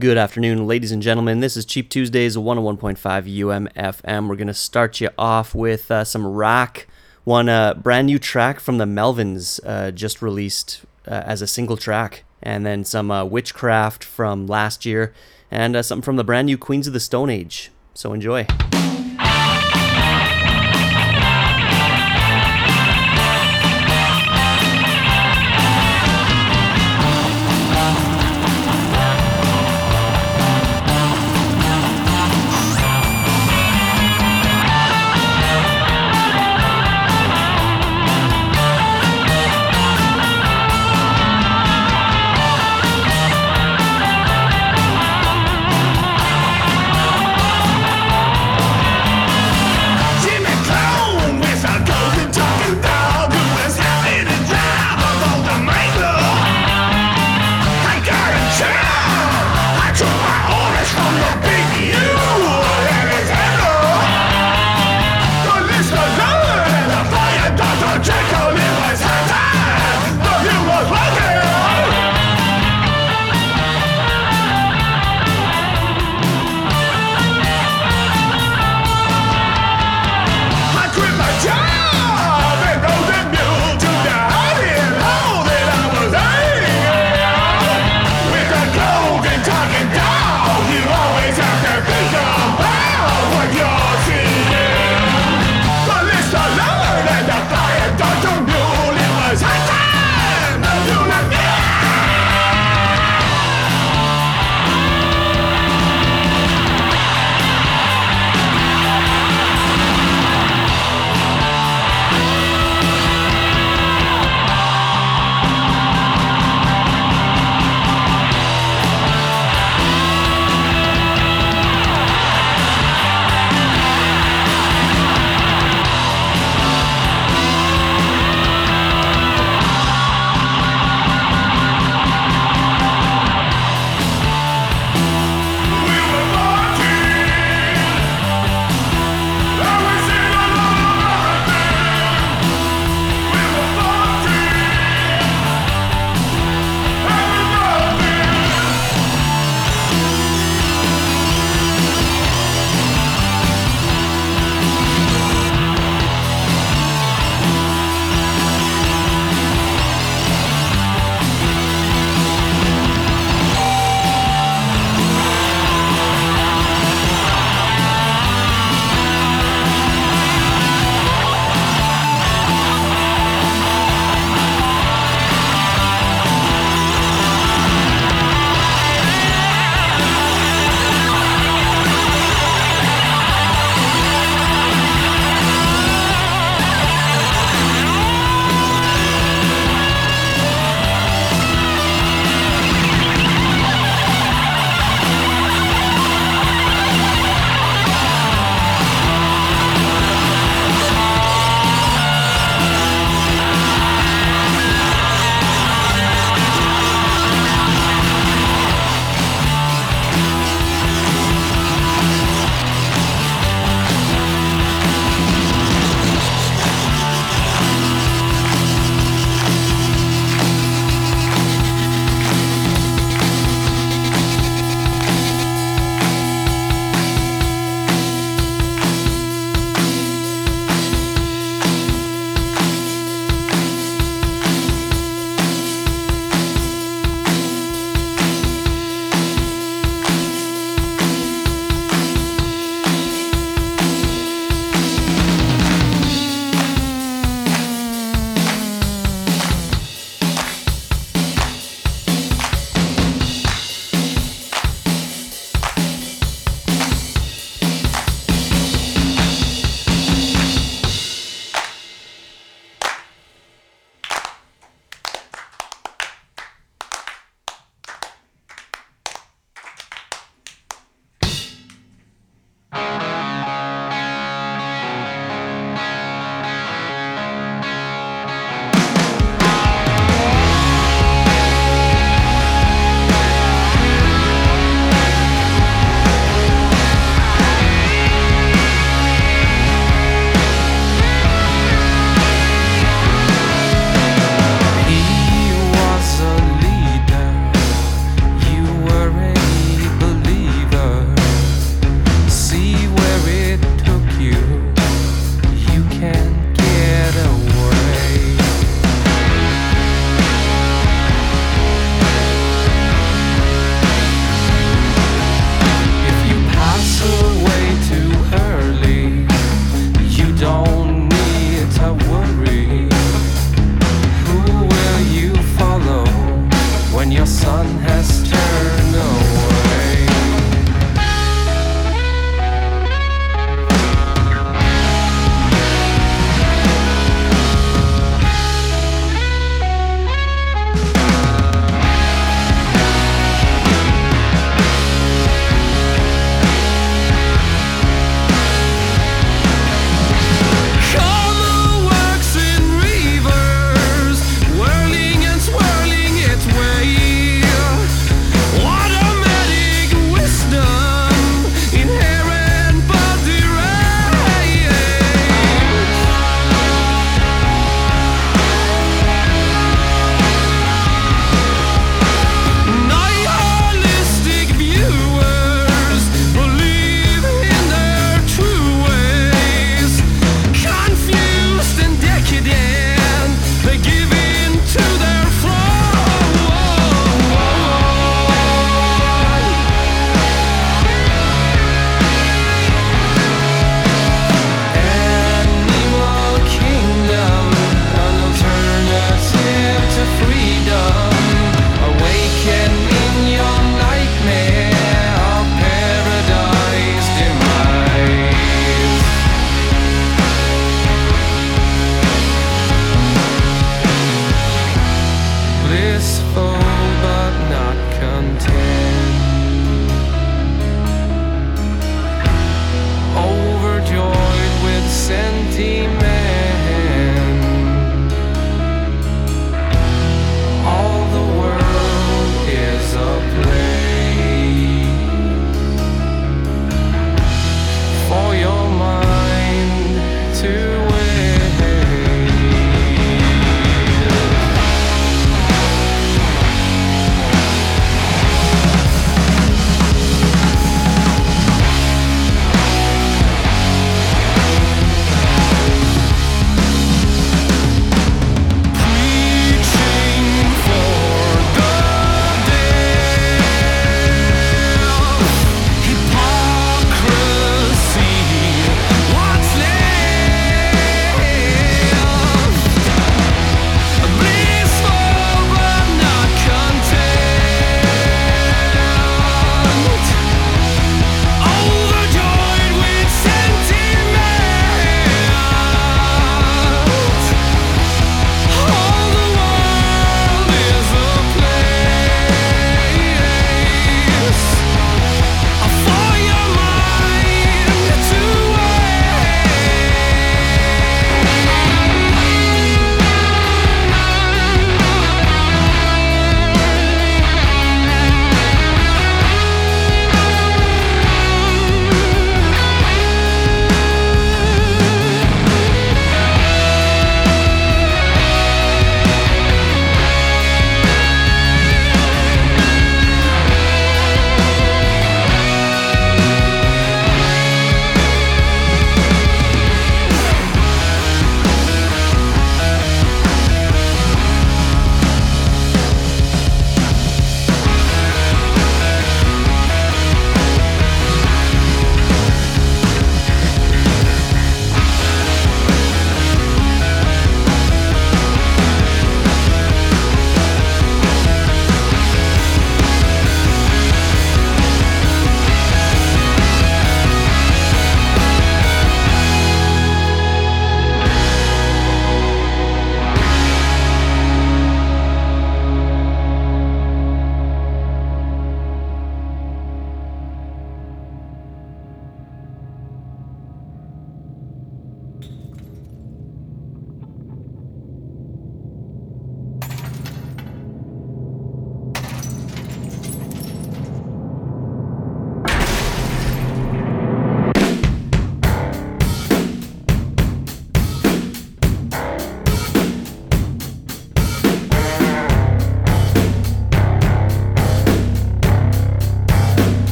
Good afternoon, ladies and gentlemen. This is Cheap Tuesdays, 101.5 UMFM. We're going to start you off with uh, some rock. One uh, brand new track from the Melvins, uh, just released uh, as a single track. And then some uh, Witchcraft from last year, and uh, something from the brand new Queens of the Stone Age. So enjoy.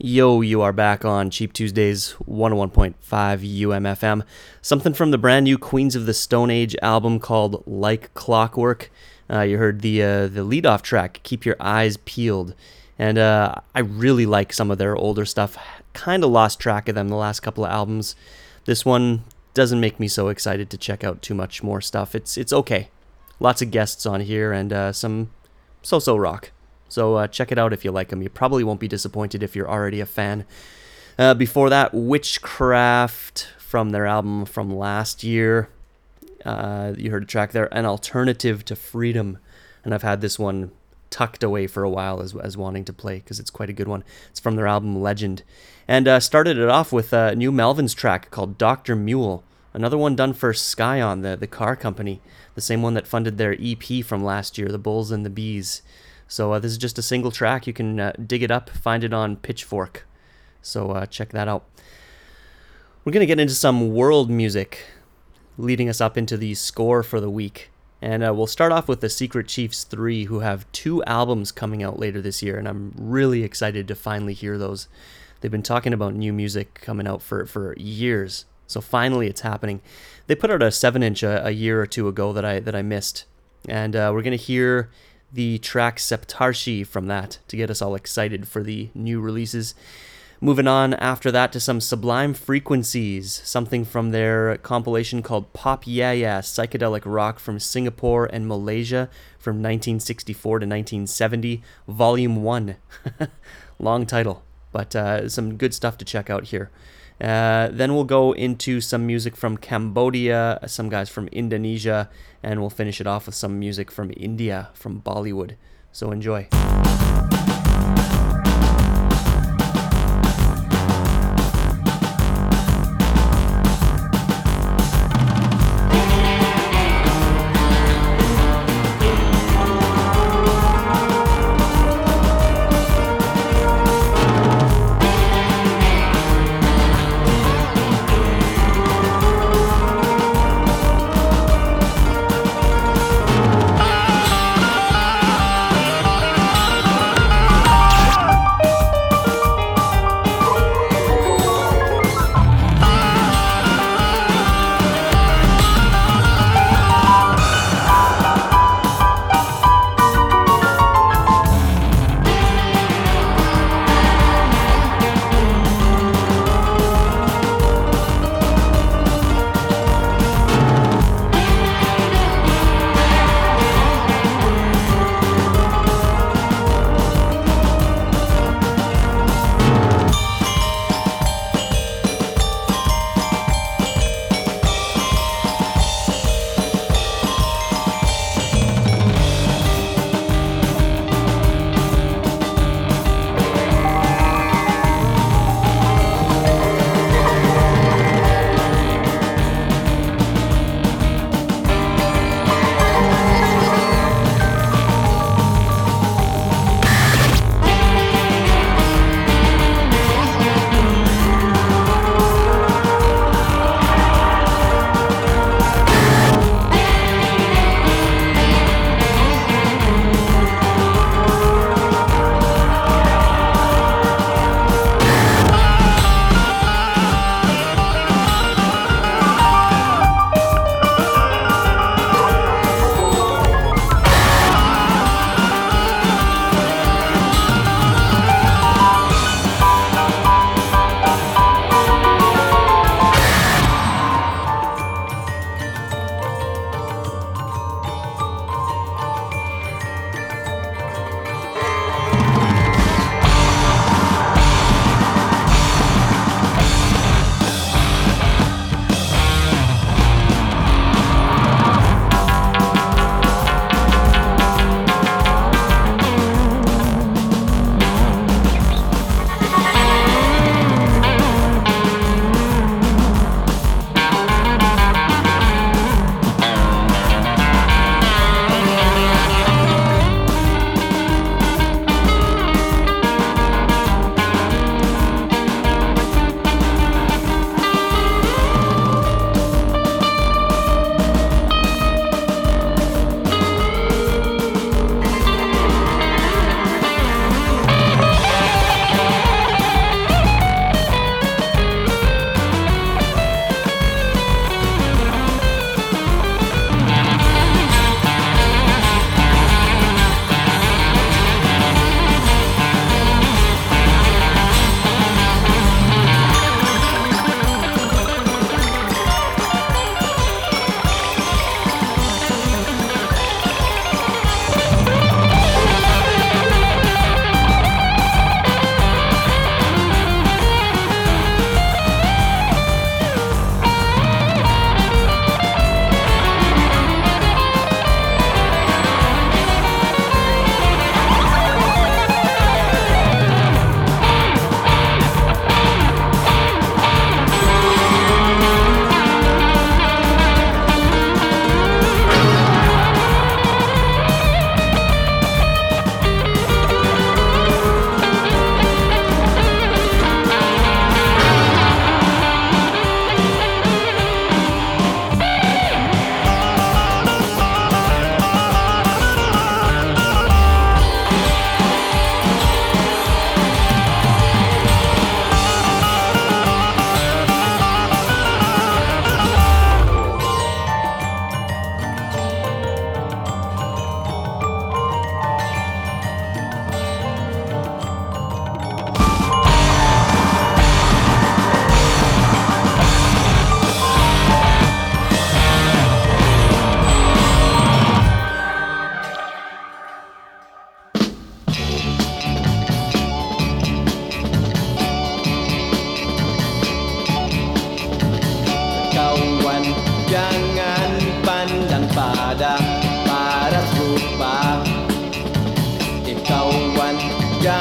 Yo, you are back on Cheap Tuesdays 101.5 UMFM. Something from the brand new Queens of the Stone Age album called Like Clockwork. Uh, you heard the uh, the lead-off track, "Keep Your Eyes Peeled," and uh, I really like some of their older stuff. Kind of lost track of them the last couple of albums. This one doesn't make me so excited to check out too much more stuff. It's it's okay. Lots of guests on here and uh, some so-so rock. So uh, check it out if you like them. You probably won't be disappointed if you're already a fan. Uh, before that, Witchcraft from their album from last year. Uh, you heard a track there, An Alternative to Freedom. And I've had this one tucked away for a while as, as wanting to play because it's quite a good one. It's from their album Legend. And uh, started it off with a new Melvins track called Dr. Mule. Another one done for Scion, the, the car company. The same one that funded their EP from last year, The Bulls and the Bees. So uh, this is just a single track. You can uh, dig it up, find it on Pitchfork. So uh, check that out. We're going to get into some world music, leading us up into the score for the week. And uh, we'll start off with the Secret Chiefs 3, who have two albums coming out later this year, and I'm really excited to finally hear those. They've been talking about new music coming out for, for years, so finally it's happening. They put out a 7 inch a, a year or two ago that I, that I missed, and uh, we're going to hear the track Saptarshi from that to get us all excited for the new releases. Moving on after that to some Sublime Frequencies, something from their compilation called Pop Yeh Yeh Psychedelic Rock from Singapore and Malaysia from 1964 to 1970, Volume 1. Long title, but uh, some good stuff to check out here. Uh, then we'll go into some music from Cambodia, some guys from Indonesia, and we'll finish it off with some music from India, from Bollywood. So enjoy.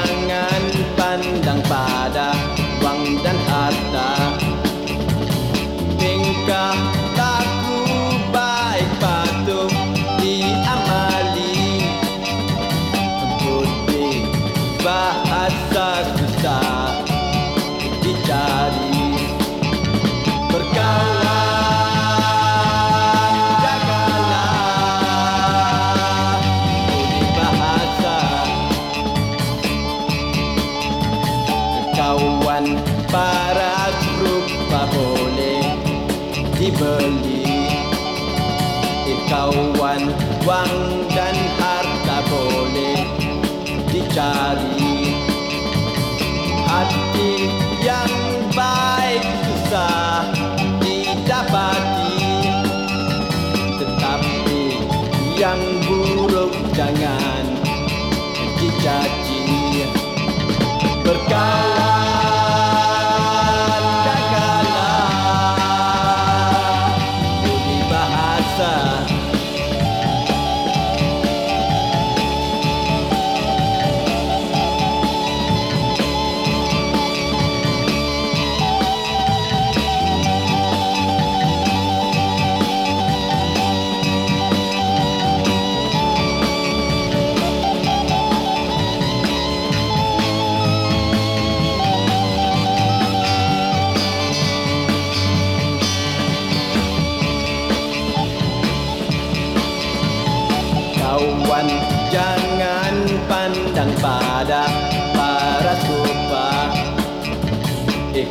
angan pandang pada.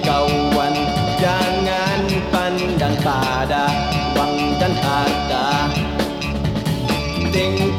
kawan jangan pandang pada uang dan harta. Ting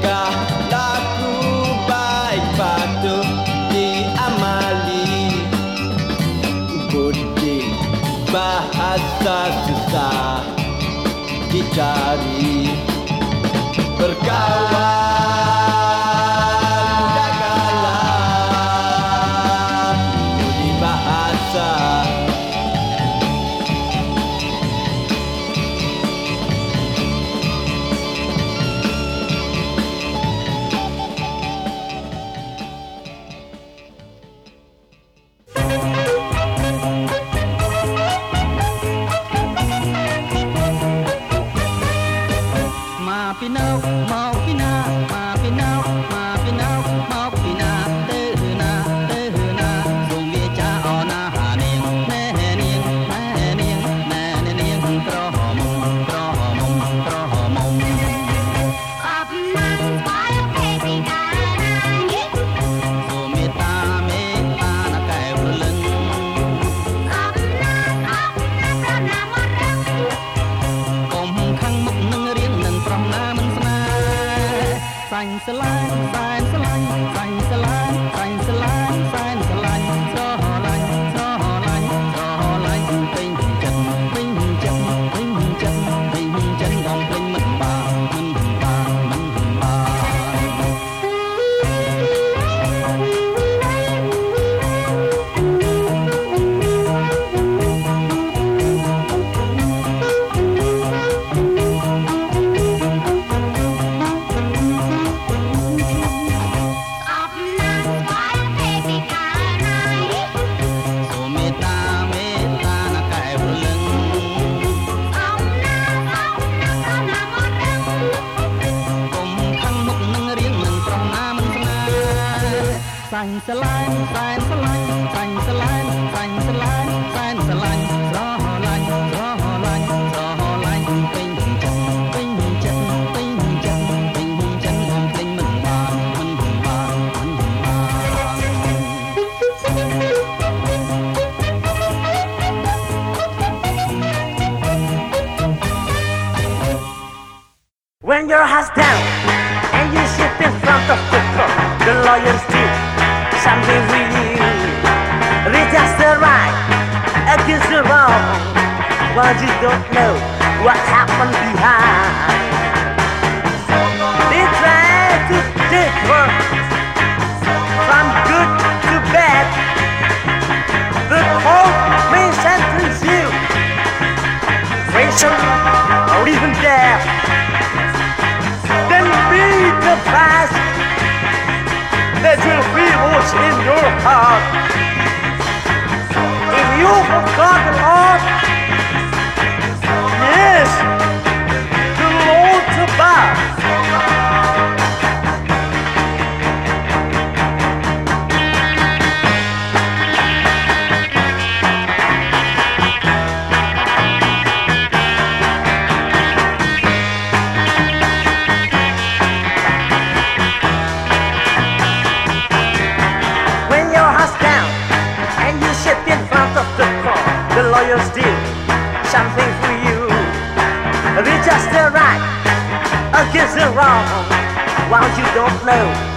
don't know.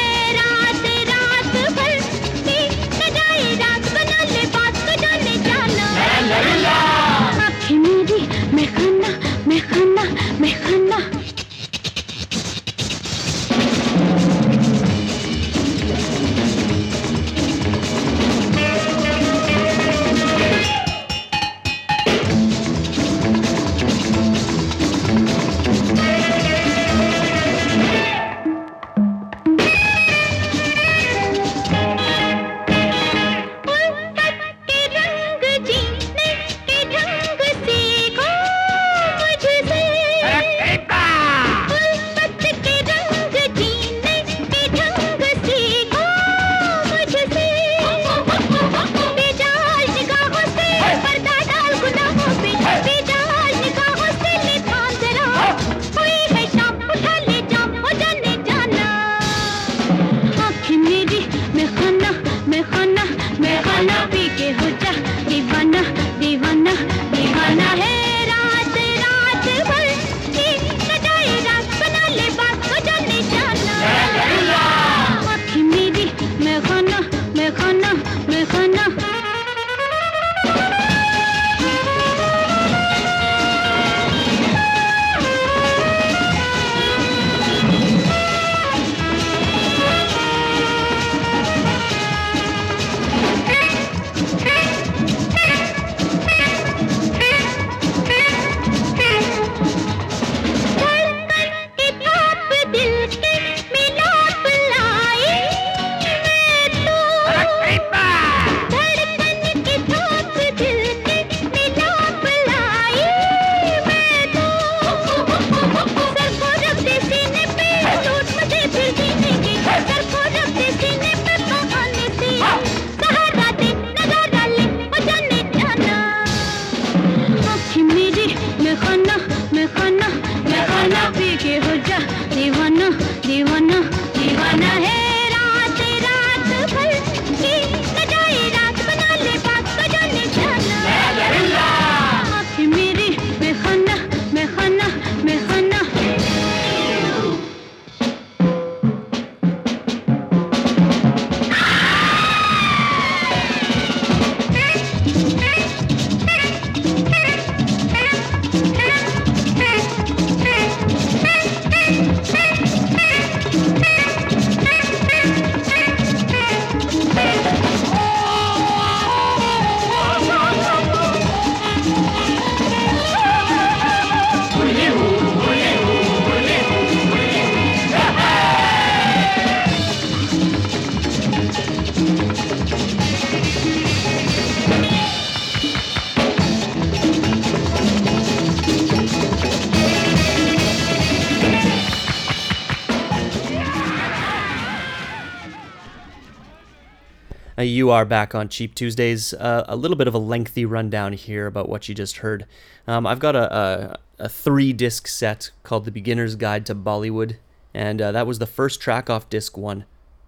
you are back on Cheap Tuesdays. Uh, a little bit of a lengthy rundown here about what you just heard. Um, I've got a, a, a three disc set called The Beginner's Guide to Bollywood, and uh, that was the first track off disc one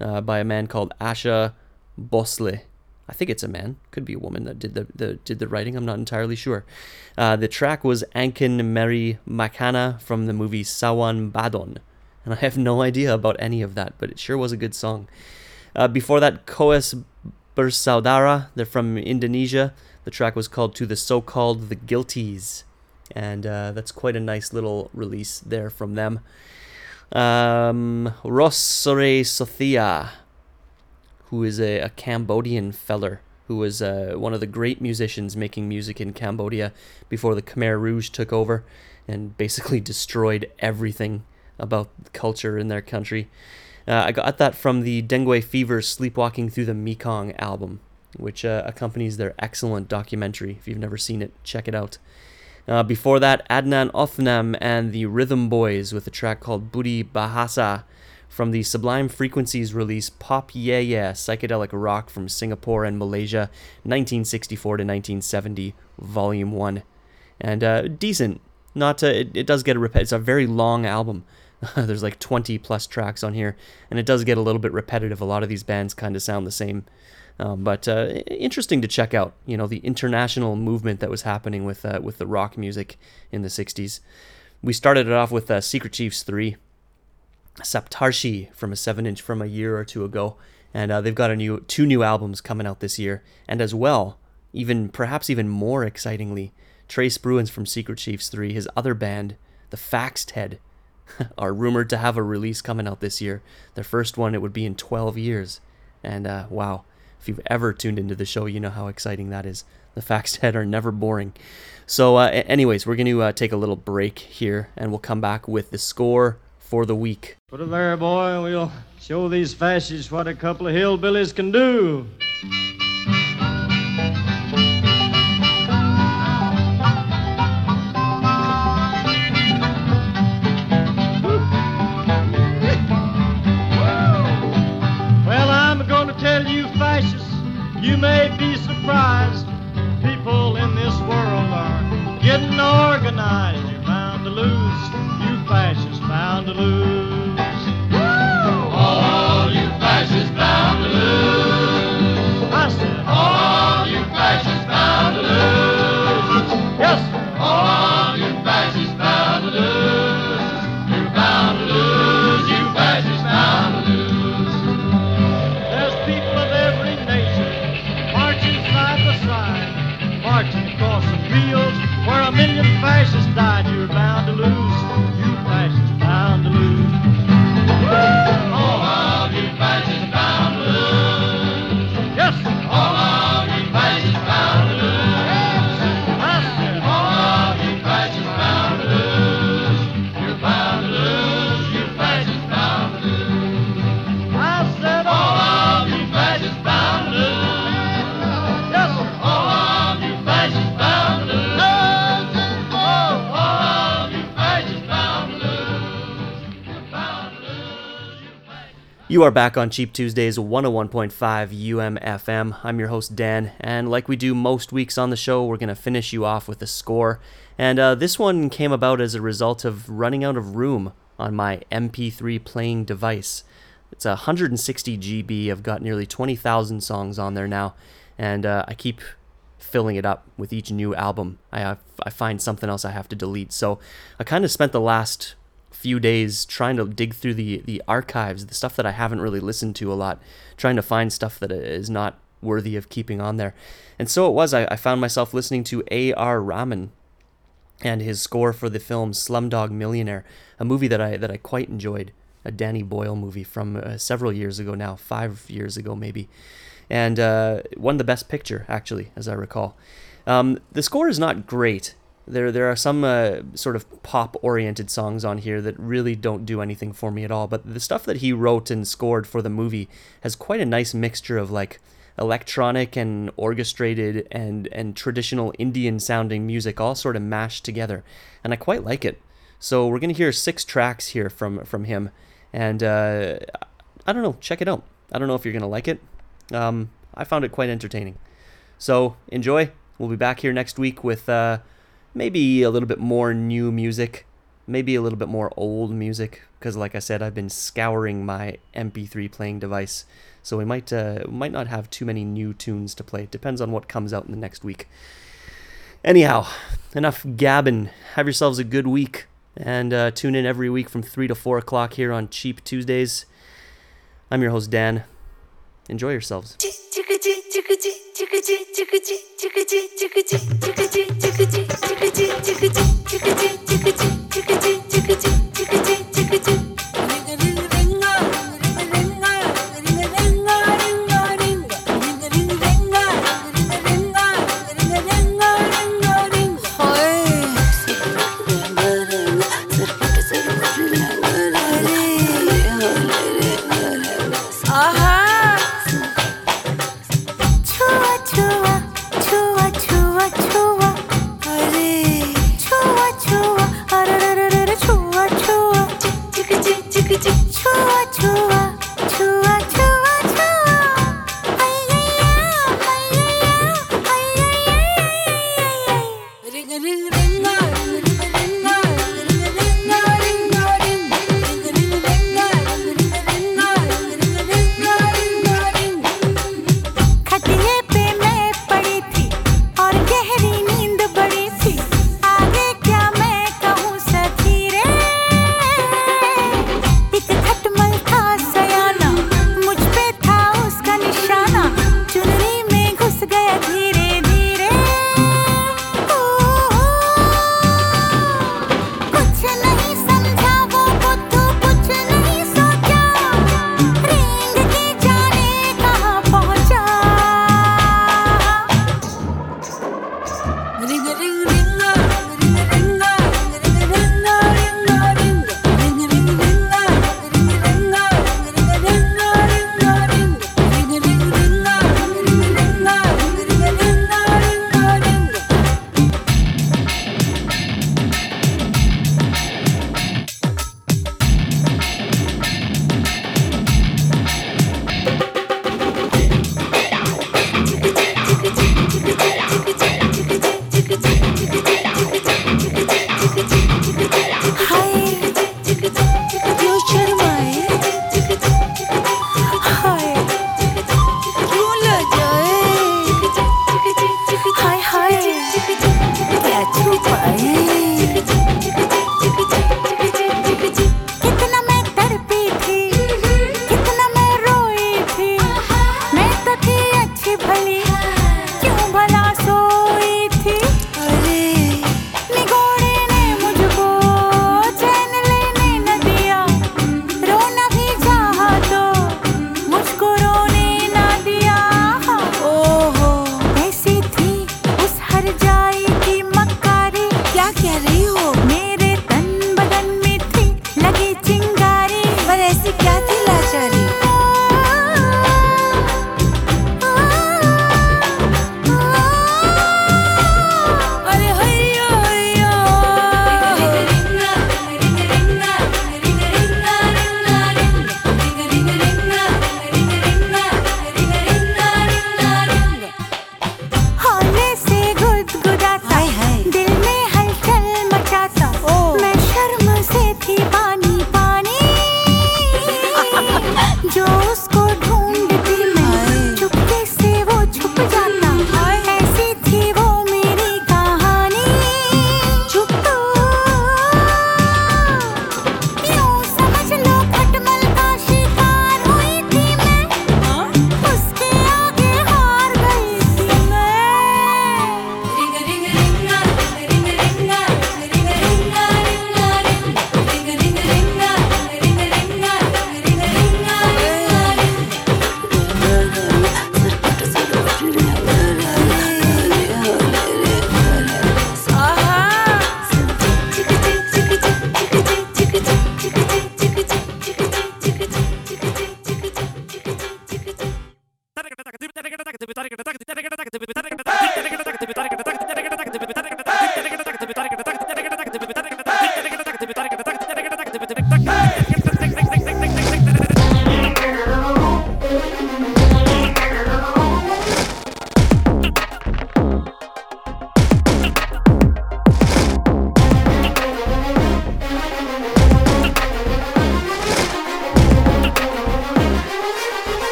uh, by a man called Asha Bhosle. I think it's a man, could be a woman that did the, the did the writing. I'm not entirely sure. Uh, the track was Ankin Mary Makana from the movie Sawan Bhadon, and I have no idea about any of that, but it sure was a good song. Uh, before that, Koes Bersaudara, they're from Indonesia. The track was called To the So Called The Guilties, and uh, that's quite a nice little release there from them. Um, Ros Serey Sothea, who is a, a Cambodian feller who was uh, one of the great musicians making music in Cambodia before the Khmer Rouge took over and basically destroyed everything about culture in their country. Uh, I got that from the Dengue Fever Sleepwalking Through the Mekong album, which uh, accompanies their excellent documentary. If you've never seen it, check it out. Uh, before that, Adnan Othman and the Rhythm Boys with a track called Budi Bahasa from the Sublime Frequencies release Pop Yeh Yeh Psychedelic Rock from Singapore and Malaysia, 1964 to 1970, Volume 1. And uh, decent. Not uh, it, it does get a repet. It's a very long album. There's like 20 plus tracks on here, and it does get a little bit repetitive. A lot of these bands kind of sound the same. Um, but uh, interesting to check out, you know, the international movement that was happening with uh, with the rock music in the '60s. We started it off with uh, Secret Chiefs three, Saptarshi from a seven inch from a year or two ago, and uh, they've got a new two new albums coming out this year, and as well, even perhaps even more excitingly, Trey Spruance from Secret Chiefs three, his other band, the Faxed Head, are rumored to have a release coming out this year. Their first one it would be in 12 years, and uh, wow, if you've ever tuned into the show, you know how exciting that is. The Faxed Head are never boring. So, uh, anyways, we're going to uh, take a little break here, and we'll come back with the score for the week. Put it there, boy, we'll show these fascists what a couple of hillbillies can do. Lose. You fascists bound to lose. A million fascists died. You're bound to lose. You fascists bound to lose. You are back on Cheap Tuesdays 101.5 UMFM. I'm your host, Dan, and like we do most weeks on the show, we're going to finish you off with a score. And uh, this one came about as a result of running out of room on my MP3 playing device. It's 160 GB. I've got nearly 20,000 songs on there now, and uh, I keep filling it up with each new album. I have, I find something else I have to delete. So I kind of spent the last few days trying to dig through the the archives, the stuff that I haven't really listened to a lot, trying to find stuff that is not worthy of keeping on there. And so it was. I, I found myself listening to A.R. Rahman and his score for the film Slumdog Millionaire, a movie that I that I quite enjoyed, a Danny Boyle movie from uh, several years ago now, five years ago maybe, and uh, won the best picture actually, as I recall. Um, the score is not great. There there are some uh, sort of pop oriented songs on here that really don't do anything for me at all. But the stuff that he wrote and scored for the movie has quite a nice mixture of like electronic and orchestrated and and traditional Indian sounding music all sort of mashed together, and I quite like it. So we're gonna hear six tracks here from from him, and uh, I don't know, check it out. I don't know if you're gonna like it. Um, I found it quite entertaining. So enjoy. We'll be back here next week with uh, maybe a little bit more new music, maybe a little bit more old music, because like I said, I've been scouring my MP3 playing device, so we might uh, might not have too many new tunes to play. It depends on what comes out in the next week. Anyhow, enough gabbing. Have yourselves a good week, and uh, tune in every week from three to four o'clock here on Cheap Tuesdays. I'm your host Dan. Enjoy yourselves.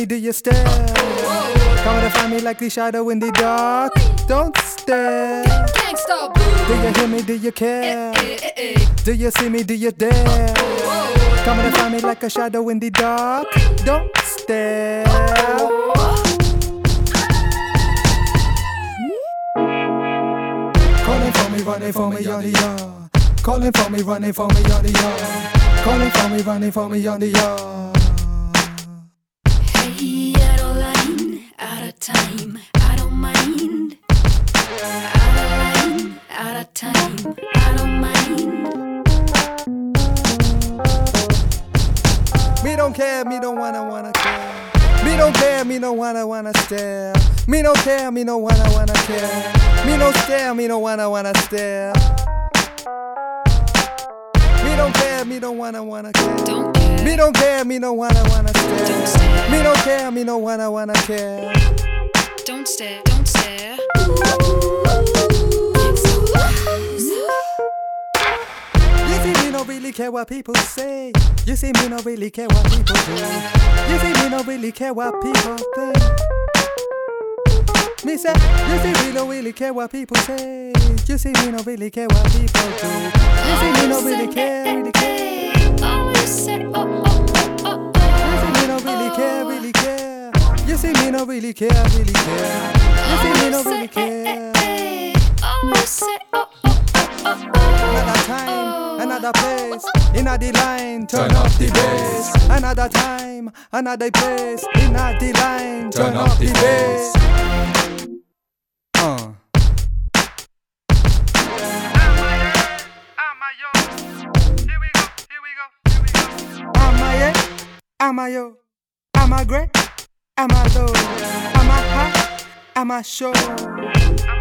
Me? Do you stare? Come to find me like the shadow in the dark. Don't stare. Do you hear me? Do you care? Do you see me? Do you dare? Come to find me like a shadow in the dark. Don't stare. Calling for me, running for me the yard. Calling for me, running for me the yard. Calling for me, running for me on the time, I don't mind. Out of line, out of time, I don't mind. Me don't care, me don't wanna wanna care. Me don't care, me don't wanna wanna stare. Me don't care, me don't wanna wanna care. Me don't stare, me don't wanna wanna stare. Me don't care, me don't wanna wanna care. Don't care, Me don't care, me don't wanna wanna don't stare. stare, Me don't care, me don't wanna wanna care. Don't stare, don't stare. You see me don't really care what people say. You see me don't really care what people do. You see me don't really care what people think. Me say, you see me don't really care what people say. You see me don't really care what people do. You see me don't really care, really care. Oh, oh, oh, oh, oh, You see me don't really care, really care. You see me don't really care, really care. You see me don't really eh, care. Always say, oh, oh, oh, oh, oh. Another time, another place, in a the line, turn up the bass. Another time, another place, in the line, turn up the bass. Uh. I'm a yeah, I'm a yo, I'm a great, I'm a low, I'm a hot, I'm a show.